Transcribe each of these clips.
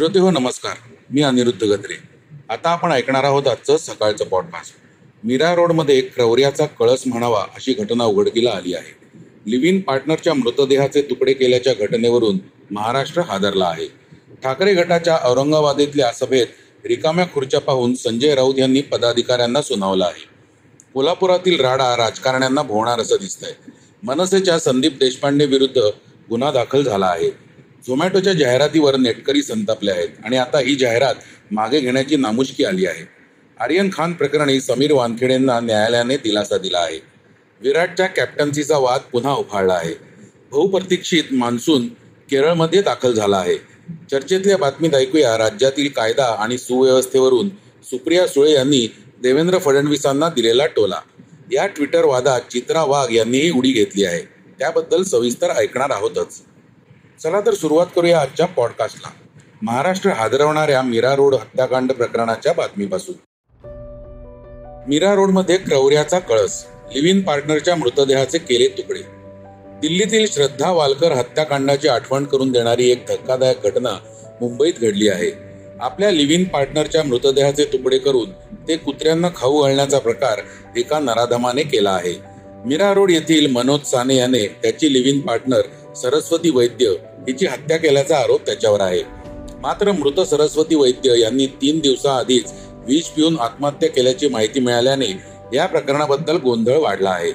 श्रोते हो नमस्कार. मी अनिरुद्ध गत्रे आता आपण ऐकणार आहोत आजचं सकाळचं पॉडकास्ट मीरा रोडमध्ये क्रौर्याचा कळस म्हणावा अशी घटना उघडकीला आली आहे. लिव्ह इन पार्टनरच्या मृतदेहाचे तुकडे केल्याच्या घटनेवरून महाराष्ट्र हादरला आहे. ठाकरे गटाच्या औरंगाबादेतल्या सभेत रिकाम्या खुर्च्या पाहून संजय राऊत यांनी पदाधिकाऱ्यांना सुनावलं आहे. कोल्हापुरातील राडा राजकारण्यांना भोवणार असं दिसतंय. मनसेच्या संदीप देशपांडे विरुद्ध गुन्हा दाखल झाला आहे. झोमॅटोच्या जाहिरातीवर नेटकरी संतापले आहेत आणि आता ही जाहिरात मागे घेण्याची नामुष्की आली आहे. आर्यन खान प्रकरणी समीर वानखेडेंना न्यायालयाने दिलासा दिला आहे. विराटच्या कॅप्टन्सीचा वाद पुन्हा उफाळला आहे. बहुप्रतीक्षित मान्सून केरळमध्ये दाखल झाला आहे. चर्चेतल्या बातमीत ऐकूया राज्यातील कायदा आणि सुव्यवस्थेवरून सुप्रिया सुळे यांनी देवेंद्र फडणवीसांना दिलेला टोला. या ट्विटर वादात चित्रा वाघ यांनीही उडी घेतली आहे. त्याबद्दल सविस्तर ऐकणार आहोतच. चला तर सुरुवात करूया आजच्या पॉडकास्टला महाराष्ट्र हादरवणाऱ्या मीरा रोड हत्याकांड प्रकरणाच्या बातमीपासून. मीरा रोडमध्ये क्रौर्याचा कळस लिव्ह इन पार्टनरच्या मृतदेहाचे केले तुकडे. दिल्लीतील श्रद्धा वालकर हत्याकांडाची आठवण करून देणारी एक धक्कादायक घटना मुंबईत घडली आहे. आपल्या लिव्ह इन पार्टनरच्या मृतदेहाचे तुकडे करून ते कुत्र्यांना खाऊ घालण्याचा प्रकार एका नराधमाने केला आहे. मीरा रोड येथील मनोज साने याने त्याची live in partner Saraswati Vaidya हिची हत्या केल्याचा आरोप त्याच्यावर आहे. मात्र मृत सरस्वती वैद्य यांनी तीन दिवसाआधीच विष पिऊन आत्महत्या केल्याची माहिती मिळाल्याने या प्रकरणाबद्दल गोंधळ वाढला आहे.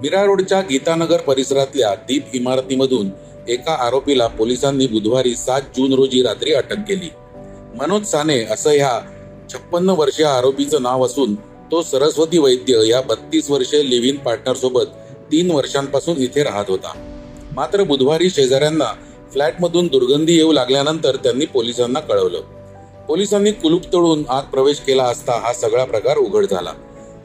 मीरा रोडच्या गीतानगर परिसरातल्या दीप इमारतीमधून एका आरोपीला पोलिसांनी बुधवारी सात जून रोजी रात्री अटक केली. मनोज साने असं ह्या छप्पन्न वर्षीय आरोपीचं नाव असून तो सरस्वती वैद्य या बत्तीस वर्षीय लिव्ह इन पार्टनर सोबत तीन वर्षांपासून इथे राहत होता. मात्र बुधवारी शेजाऱ्यांना फ्लॅटमधून दुर्गंधी येऊ लागल्यानंतर त्यांनी पोलिसांना कळवलं. पोलिसांनी कुलूप तोडून आत प्रवेश केला असता हा सगळा प्रकार उघड झाला.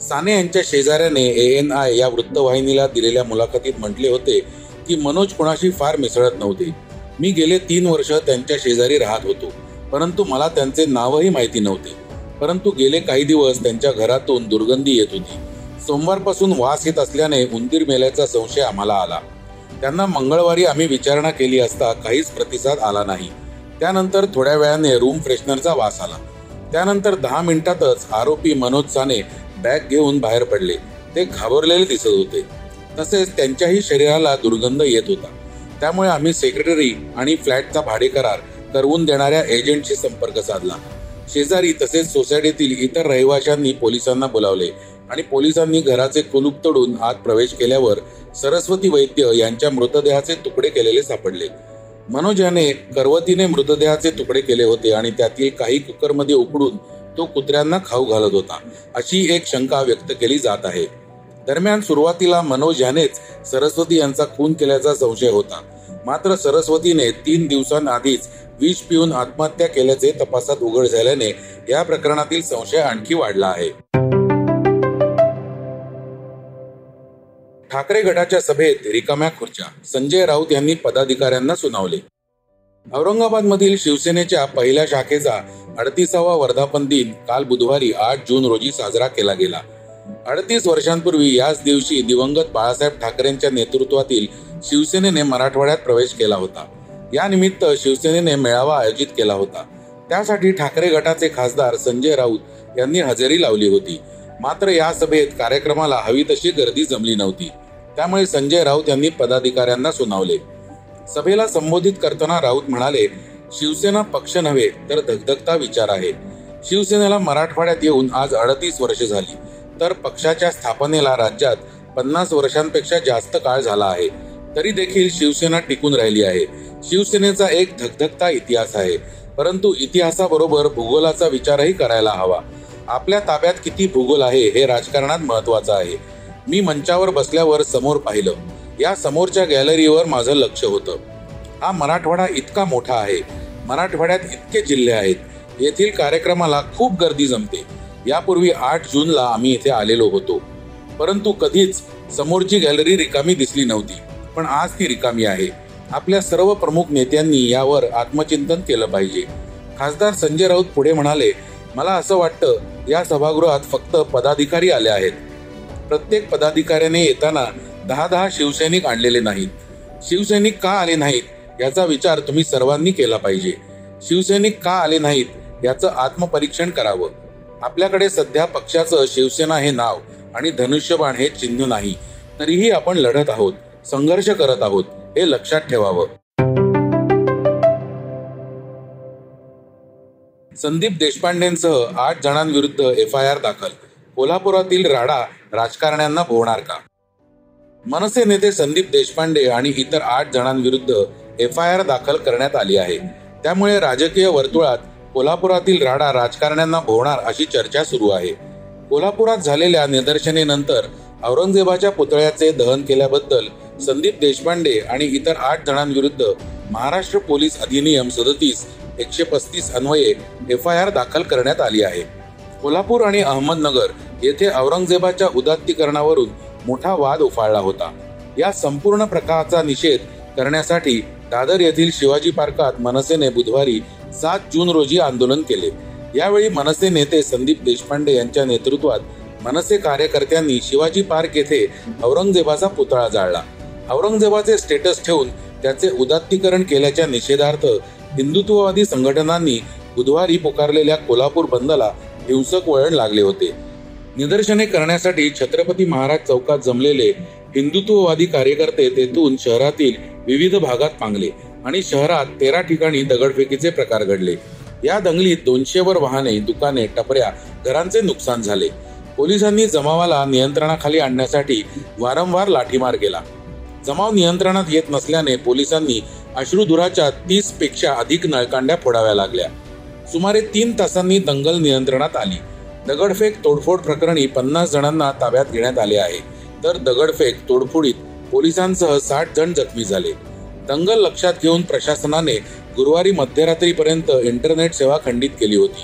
साने यांच्या शेजाऱ्याने ए एन आय या वृत्तवाहिनीला दिलेल्या मुलाखतीत म्हटले होते की मनोज कोणाशी फार मिसळत नव्हते. मी गेले तीन वर्ष त्यांच्या शेजारी राहत होतो परंतु मला त्यांचे नावही माहिती नव्हते. परंतु गेले काही दिवस त्यांच्या घरातून दुर्गंधी येत होती. सोमवारपासून वास येत असल्याने उंदीर मेल्याचा संशय आम्हाला आला. त्यांना मंगळवारी आम्ही विचारणा केली असता काहीच प्रतिसाद आला नाही. त्यानंतर थोड्या वेळाने रूम फ्रेशनरचा वास आला. त्यानंतर दहा मिनिटातच आरोपी मनोज साने बॅग घेऊन बाहेर पडले. ते घाबरलेले दिसत होते. तसेच त्यांच्याही शरीराला दुर्गंध येत होता. त्यामुळे आम्ही सेक्रेटरी आणि फ्लॅटचा भाडे करार करवून देणाऱ्या एजंटशी संपर्क साधला. शेजारी तसेच सोसायटीतील इतर रहिवाशांनी पोलिसांना बोलावले. आणि पोलिसांनी घराचे कुलूप तोडून आत प्रवेश केल्यावर सरस्वती वैद्य यांच्या मृतदेहाचे तुकडे केलेले सापडले. मनोज याने करवतीने मृतदेहाचे तुकडे केले होते आणि त्यातील काही कुकरमध्ये उकडून तो कुत्र्यांना खाऊ घालत होता अशी एक शंका व्यक्त केली जात आहे. दरम्यान सुरुवातीला मनोज यानेच सरस्वती यांचा खून केल्याचा संशय होता. मात्र सरस्वतीने तीन दिवसांआधीच विष पिऊन आत्महत्या केल्याचे तपासात उघड झाल्याने या प्रकरणातील संशय आणखी वाढला आहे. ठाकरे गटाच्या सभेत रिकाम्या खुर्च्या. संजय राऊत यांनी पदाधिकाऱ्यांना सुनावले. औरंगाबाद मधील शिवसेनेच्या पहिल्या शाखेचा अडतीसावा वर्धापन दिन काल बुधवारी आठ जून रोजी साजरा केला गेला. अडतीस वर्षांपूर्वी याच दिवशी दिवंगत बाळासाहेब ठाकरेंच्या नेतृत्वातील शिवसेनेने मराठवाड्यात प्रवेश केला होता. या निमित्त शिवसेनेने मेळावा आयोजित केला होता. त्यासाठी ठाकरे गटाचे खासदार संजय राऊत यांनी हजेरी लावली होती. मात्र या सभेत कार्यक्रमाला हवी तशी गर्दी जमली नव्हती. त्यामुळे संजय राऊत यांनी पदाधिकाऱ्यांना सुनावले. सभेला संबोधित करताना राऊत म्हणाले शिवसेना पक्ष नव्हे तर धगधगता विचार आहे. शिवसेनेला मराठवाड्यात येऊन आज अडतीस वर्ष झाली. तर पक्षाच्या स्थापनेला राज्यात पन्नास वर्षांपेक्षा जास्त काळ झाला आहे. तरी देखील शिवसेना टिकून राहिली आहे. शिवसेनेचा एक धगधगता इतिहास आहे. परंतु इतिहासाबरोबर भूगोलाचा विचारही करायला हवा. आपल्या ताब्यात किती भूगोल आहे हे राजकारणात महत्वाचं आहे. मी मंचावर बसल्यावर समोर पाहिलं. या समोरच्या गॅलरीवर माझं लक्ष होतं. हा मराठवाडा इतका मोठा आहे. मराठवाड्यात इतके जिल्हे आहेत. येथील कार्यक्रमाला खूप गर्दी जमते. यापूर्वी आठ जूनला आम्ही इथे आलेलो होतो. परंतु कधीच समोरची गॅलरी रिकामी दिसली नव्हती. पण आज ती रिकामी आहे. आपल्या सर्व प्रमुख नेत्यांनी यावर आत्मचिंतन केलं पाहिजे. खासदार संजय राऊत पुढे म्हणाले मला असं वाटतं या सभागृहात फक्त पदाधिकारी आले आहेत. प्रत्येक पदाधिकाऱ्याने येताना दहा दहा शिवसैनिक आणलेले नाहीत. शिवसैनिक का आले नाहीत याचा विचार तुम्ही सर्वांनी केला पाहिजे. शिवसैनिक का आले नाहीत याचं आत्मपरीक्षण करावं. आपल्याकडे सध्या पक्षाचं शिवसेना हे नाव आणि धनुष्यबाण हे चिन्ह नाही. तरीही आपण लढत आहोत संघर्ष करत आहोत हे लक्षात ठेवावं. संदीप देशपांडेंसह आठ जणांविरुद्ध एफ आय आर दाखल कोल्हापुरातील राडा राजकारण्यांना भोवणार का? मनसे नेते संदीप देशपांडे आणि इतर आठ जणांविरुद्ध एफ आय आर दाखल करण्यात आली आहे. त्यामुळे राजकीय वर्तुळात कोल्हापुरातील राडा राजकारण्यांना भोवणार अशी चर्चा सुरू आहे. कोल्हापुरात झालेल्या निदर्शनेनंतर औरंगजेबाच्या पुतळ्याचे दहन केल्याबद्दल संदीप देशपांडे आणि इतर आठ जणांविरुद्ध महाराष्ट्र पोलीस अधिनियम सदतीस एकशे पस्तीस अन्वये एफ आय आर दाखल करण्यात आली आहे. कोल्हापूर आणि अहमदनगर येथे औरंगजेबाच्या उदात्तीकरणावरून मोठा वाद उफाळला होता. या संपूर्ण प्रकाराचा निषेध करण्यासाठी दादर येथील शिवाजी पार्कात मनसेने बुधवारी सात जून रोजी आंदोलन केले. यावेळी मनसे नेते संदीप देशपांडे यांच्या नेतृत्वात मनसे कार्यकर्त्यांनी शिवाजी पार्क येथे औरंगजेबाचा पुतळा जाळला. औरंगजेबाचे स्टेटस ठेवून त्याचे उदात्तीकरण केल्याच्या निषेधार्थ हिंदुत्ववादी संघटनांनी बुधवारी पुकारलेल्या कोल्हापूर बंदला हिंसक वळण लागले होते. निदर्शने करण्यासाठी छत्रपती महाराज चौकात जमलेले हिंदुत्ववादी कार्यकर्ते तेथून शहरातील विविध भागात पांगले आणि शहरात तेरा ठिकाणी दगडफेकीचे प्रकार घडले. या दंगलीत दोनशेवर वाहने दुकाने टपऱ्या घरांचे नुकसान झाले. पोलिसांनी जमावाला नियंत्रणाखाली आणण्यासाठी वारंवार लाठीमार केला. जमाव नियंत्रणात येत नसल्याने पोलिसांनी अश्रुधुराच्या तीसपेक्षा अधिक नळकांड्या फोडाव्या लागल्या. सुमारे तीन तासांनी दंगल नियंत्रणात आली. दगडफेक तोडफोड प्रकरणी पन्नास जणांना ताब्यात घेण्यात आले आहे. तर दगडफेक तोडफोडीत पोलिसांसह साठ जण जखमी झाले. दंगल लक्षात घेऊन प्रशासनाने गुरुवारी मध्यरात्रीपर्यंत इंटरनेट सेवा खंडित केली होती.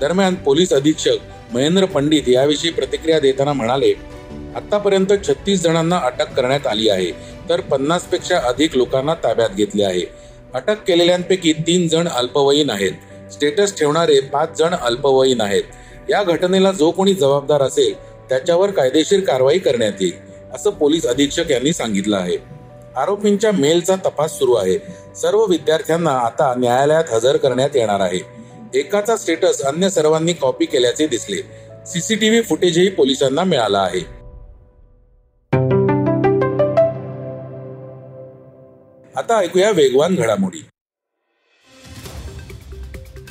दरम्यान पोलीस अधीक्षक महेंद्र पंडित याविषयी प्रतिक्रिया देताना म्हणाले आतापर्यंत छत्तीस जणांना अटक करण्यात आली आहे. तर पन्नासपेक्षा अधिक लोकांना ताब्यात घेतले आहे. अटक केलेल्यांपैकी तीन जण अल्पवयीन आहेत. स्टेटस ठेवणारे पाच जण अल्पवयीन आहेत. या घटनेला जो कोणी जबाबदार असेल त्याच्यावर कायदेशीर कारवाई करण्यात येईल असं पोलीस अधीक्षक यांनी सांगितलं आहे. आरोपींच्या मेलचा तपास सुरू आहे. सर्व विद्यार्थ्यांना आता न्यायालयात हजर करण्यात येणार आहे. एकाचा स्टेटस अन्य सर्वांनी कॉपी केल्याचे दिसले. सीसीटीव्ही फुटेजही पोलिसांना मिळाला आहे. आता ऐकूया वेगवान घडामोडी.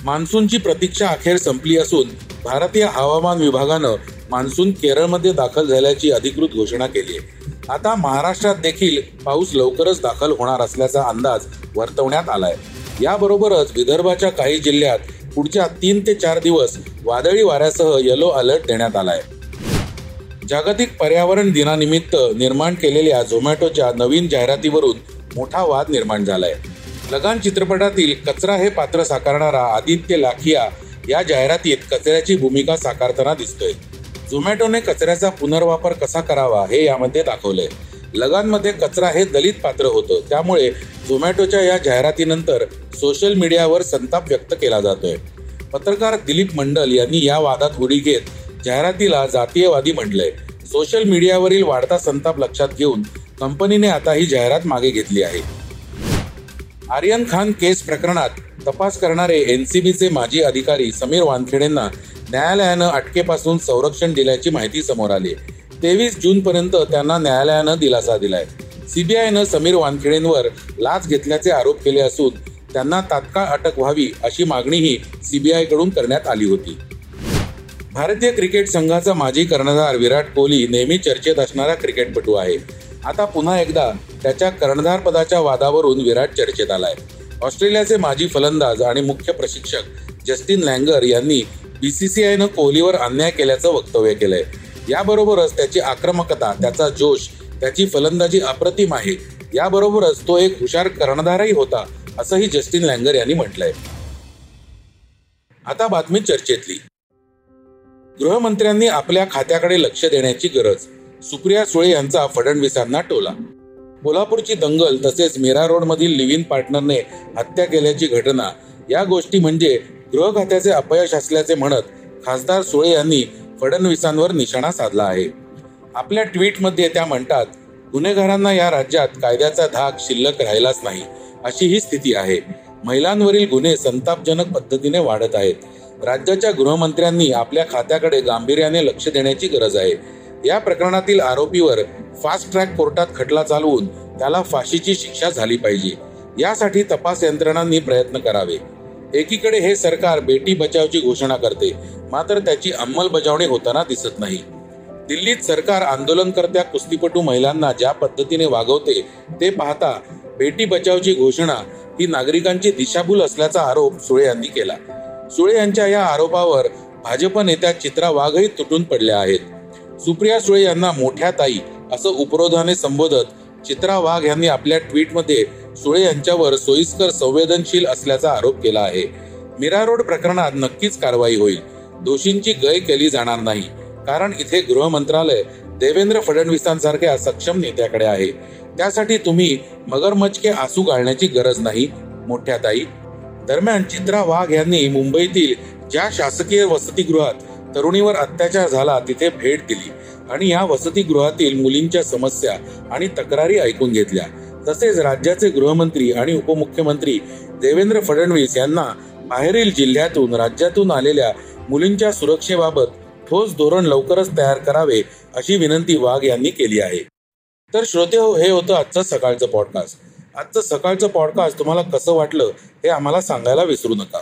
मान्सूनची प्रतीक्षा अखेर संपली असून भारतीय हवामान विभागानं मान्सून केरळमध्ये दाखल झाल्याची अधिकृत घोषणा केली आहे. आता महाराष्ट्रात देखील पाऊस लवकरच दाखल होणार असल्याचा अंदाज वर्तवण्यात आलाय. याबरोबरच विदर्भाच्या काही जिल्ह्यात पुढच्या तीन ते चार दिवस वादळी वाऱ्यासह येलो अलर्ट देण्यात आलाय. जागतिक पर्यावरण दिनानिमित्त निर्माण केलेल्या झोमॅटोच्या नवीन जाहिरातीवरून मोठा वाद निर्माण झालाय. लगान चित्रपटातील कचरा हे पात्र साकारणारा आदित्य लाखिया या जाहिरातीत कचऱ्याची भूमिका साकारताना दिसतोय. झोमॅटोने कचऱ्याचा पुनर्वापर कसा करावा हे यामध्ये दाखवलंय. लगानमध्ये कचरा हे दलित पात्र होतं. त्यामुळे झोमॅटोच्या या जाहिरातीनंतर सोशल मीडियावर संताप व्यक्त केला जातोय. पत्रकार दिलीप मंडल यांनी या वादात उडी घेत जाहिरातीला जातीयवादी म्हटलंय. सोशल मीडियावरील वाढता संताप लक्षात घेऊन कंपनीने आता ही जाहिरात मागे घेतली आहे. आर्यन खान केस प्रकरणात तपास करणारे एनसीबीचे माजी अधिकारी समीर वानखेडेंना न्यायालयानं अटकेपासून संरक्षण दिल्याची माहिती समोर आली. तेवीस जून पर्यंत त्यांना न्यायालयानं दिलासा दिलाय. सीबीआयनं समीर वानखेडेंवर लाच घेतल्याचे आरोप केले असून त्यांना तात्काळ अटक व्हावी अशी मागणीही सीबीआयकडून करण्यात आली होती. भारतीय क्रिकेट संघाचा माजी कर्णधार विराट कोहली नेहमी चर्चेत असणारा क्रिकेटपटू आहे. आता पुन्हा एकदा त्याच्या कर्णधार पदाच्या वादावरून विराट चर्चेत आलाय. ऑस्ट्रेलियाचे माजी फलंदाज आणि मुख्य प्रशिक्षक जस्टिन लँगर यांनी बीसीसीआयनं कोहलीवर अन्याय केल्याचं वक्तव्य केलंय. याबरोबरच त्याची आक्रमकता त्याचा जोश त्याची फलंदाजी अप्रतिम आहे. याबरोबरच तो एक हुशार कर्णधारही होता असंही जस्टिन लँगर यांनी म्हटलंय. आता बातमी चर्चेतली. गृहमंत्र्यांनी आपल्या खात्याकडे लक्ष देण्याची गरज. सुप्रिया सुळे यांचा फडणवीसांना टोला. कोल्हापूरची दंगल तसेच मेरा रोड मधील इन पार्टनरने हत्या केल्याची घटना या गोष्टी म्हणजे गृह खात्याचे अपयश असल्याचे म्हणत खासदार सुळे यांनी फडणवीसांवर निशाणा साधला आहे. आपल्या ट्विटमध्ये त्या म्हणतात गुन्हेगारांना या राज्यात कायद्याचा धाक शिल्लक राहिलाच नाही अशी ही स्थिती आहे. महिलांवरील गुन्हे संतापजनक पद्धतीने वाढत आहेत. राज्याच्या गृहमंत्र्यांनी आपल्या खात्याकडे गांभीर्याने लक्ष देण्याची गरज आहे. या प्रकरणातील आरोपीवर फास्ट ट्रॅक कोर्टात खटला चालवून त्याला फाशीची शिक्षा झाली पाहिजे. यासाठी तपास यंत्रणांनी प्रयत्न करावे. एकीकडे हे सरकार बेटी बचावची घोषणा करते मात्र त्याची अंमलबजावणी होताना दिसत नाही. दिल्लीत सरकार आंदोलनकर्त्या कुस्तीपटू महिलांना ज्या पद्धतीने वागवते ते पाहता बेटी बचावची घोषणा ही नागरिकांची दिशाभूल असल्याचा आरोप सुळे यांनी केला. सुळे यांच्या या आरोपावर भाजप नेत्या चित्रा वाघही तुटून पडल्या आहेत. सुप्रिया सुळे यांना मोठ्या ताई असं उपरोधाने संबोधत चित्रा वाघ यांनी आपल्या ट्विटमध्ये सुळे यांच्यावर सोयीस्कर संवेदनशील असल्याचा आरोप केला आहे. मीरा रोड प्रकरणात नक्कीच कारवाई होईल. दोषींची गय केली जाणार नाही. कारण इथे गृह मंत्रालय देवेंद्र फडणवीसांसारख्या सक्षम नेत्याकडे आहे. त्यासाठी तुम्ही मगरमचके आसू घालण्याची गरज नाही मोठ्या ताई. दरम्यान चित्रा वाघ यांनी मुंबईतील ज्या शासकीय वसतिगृहात तरुणीवर अत्याचार झाला तिथे भेट दिली आणि या वसतिगृहातील मुलींच्या समस्या आणि तक्रारी ऐकून घेतल्या. तसेच राज्याचे गृहमंत्री आणि उपमुख्यमंत्री देवेंद्र फडणवीस यांना बाहेरील जिल्ह्यातून राज्यातून आलेल्या मुलींच्या सुरक्षेबाबत ठोस धोरण लवकरच तयार करावे अशी विनंती वाघ यांनी केली आहे. तर श्रोते हो हे होतं आजचं सकाळचं पॉडकास्ट आजचं सकाळचं पॉडकास्ट तुम्हाला कसं वाटलं हे आम्हाला सांगायला विसरू नका.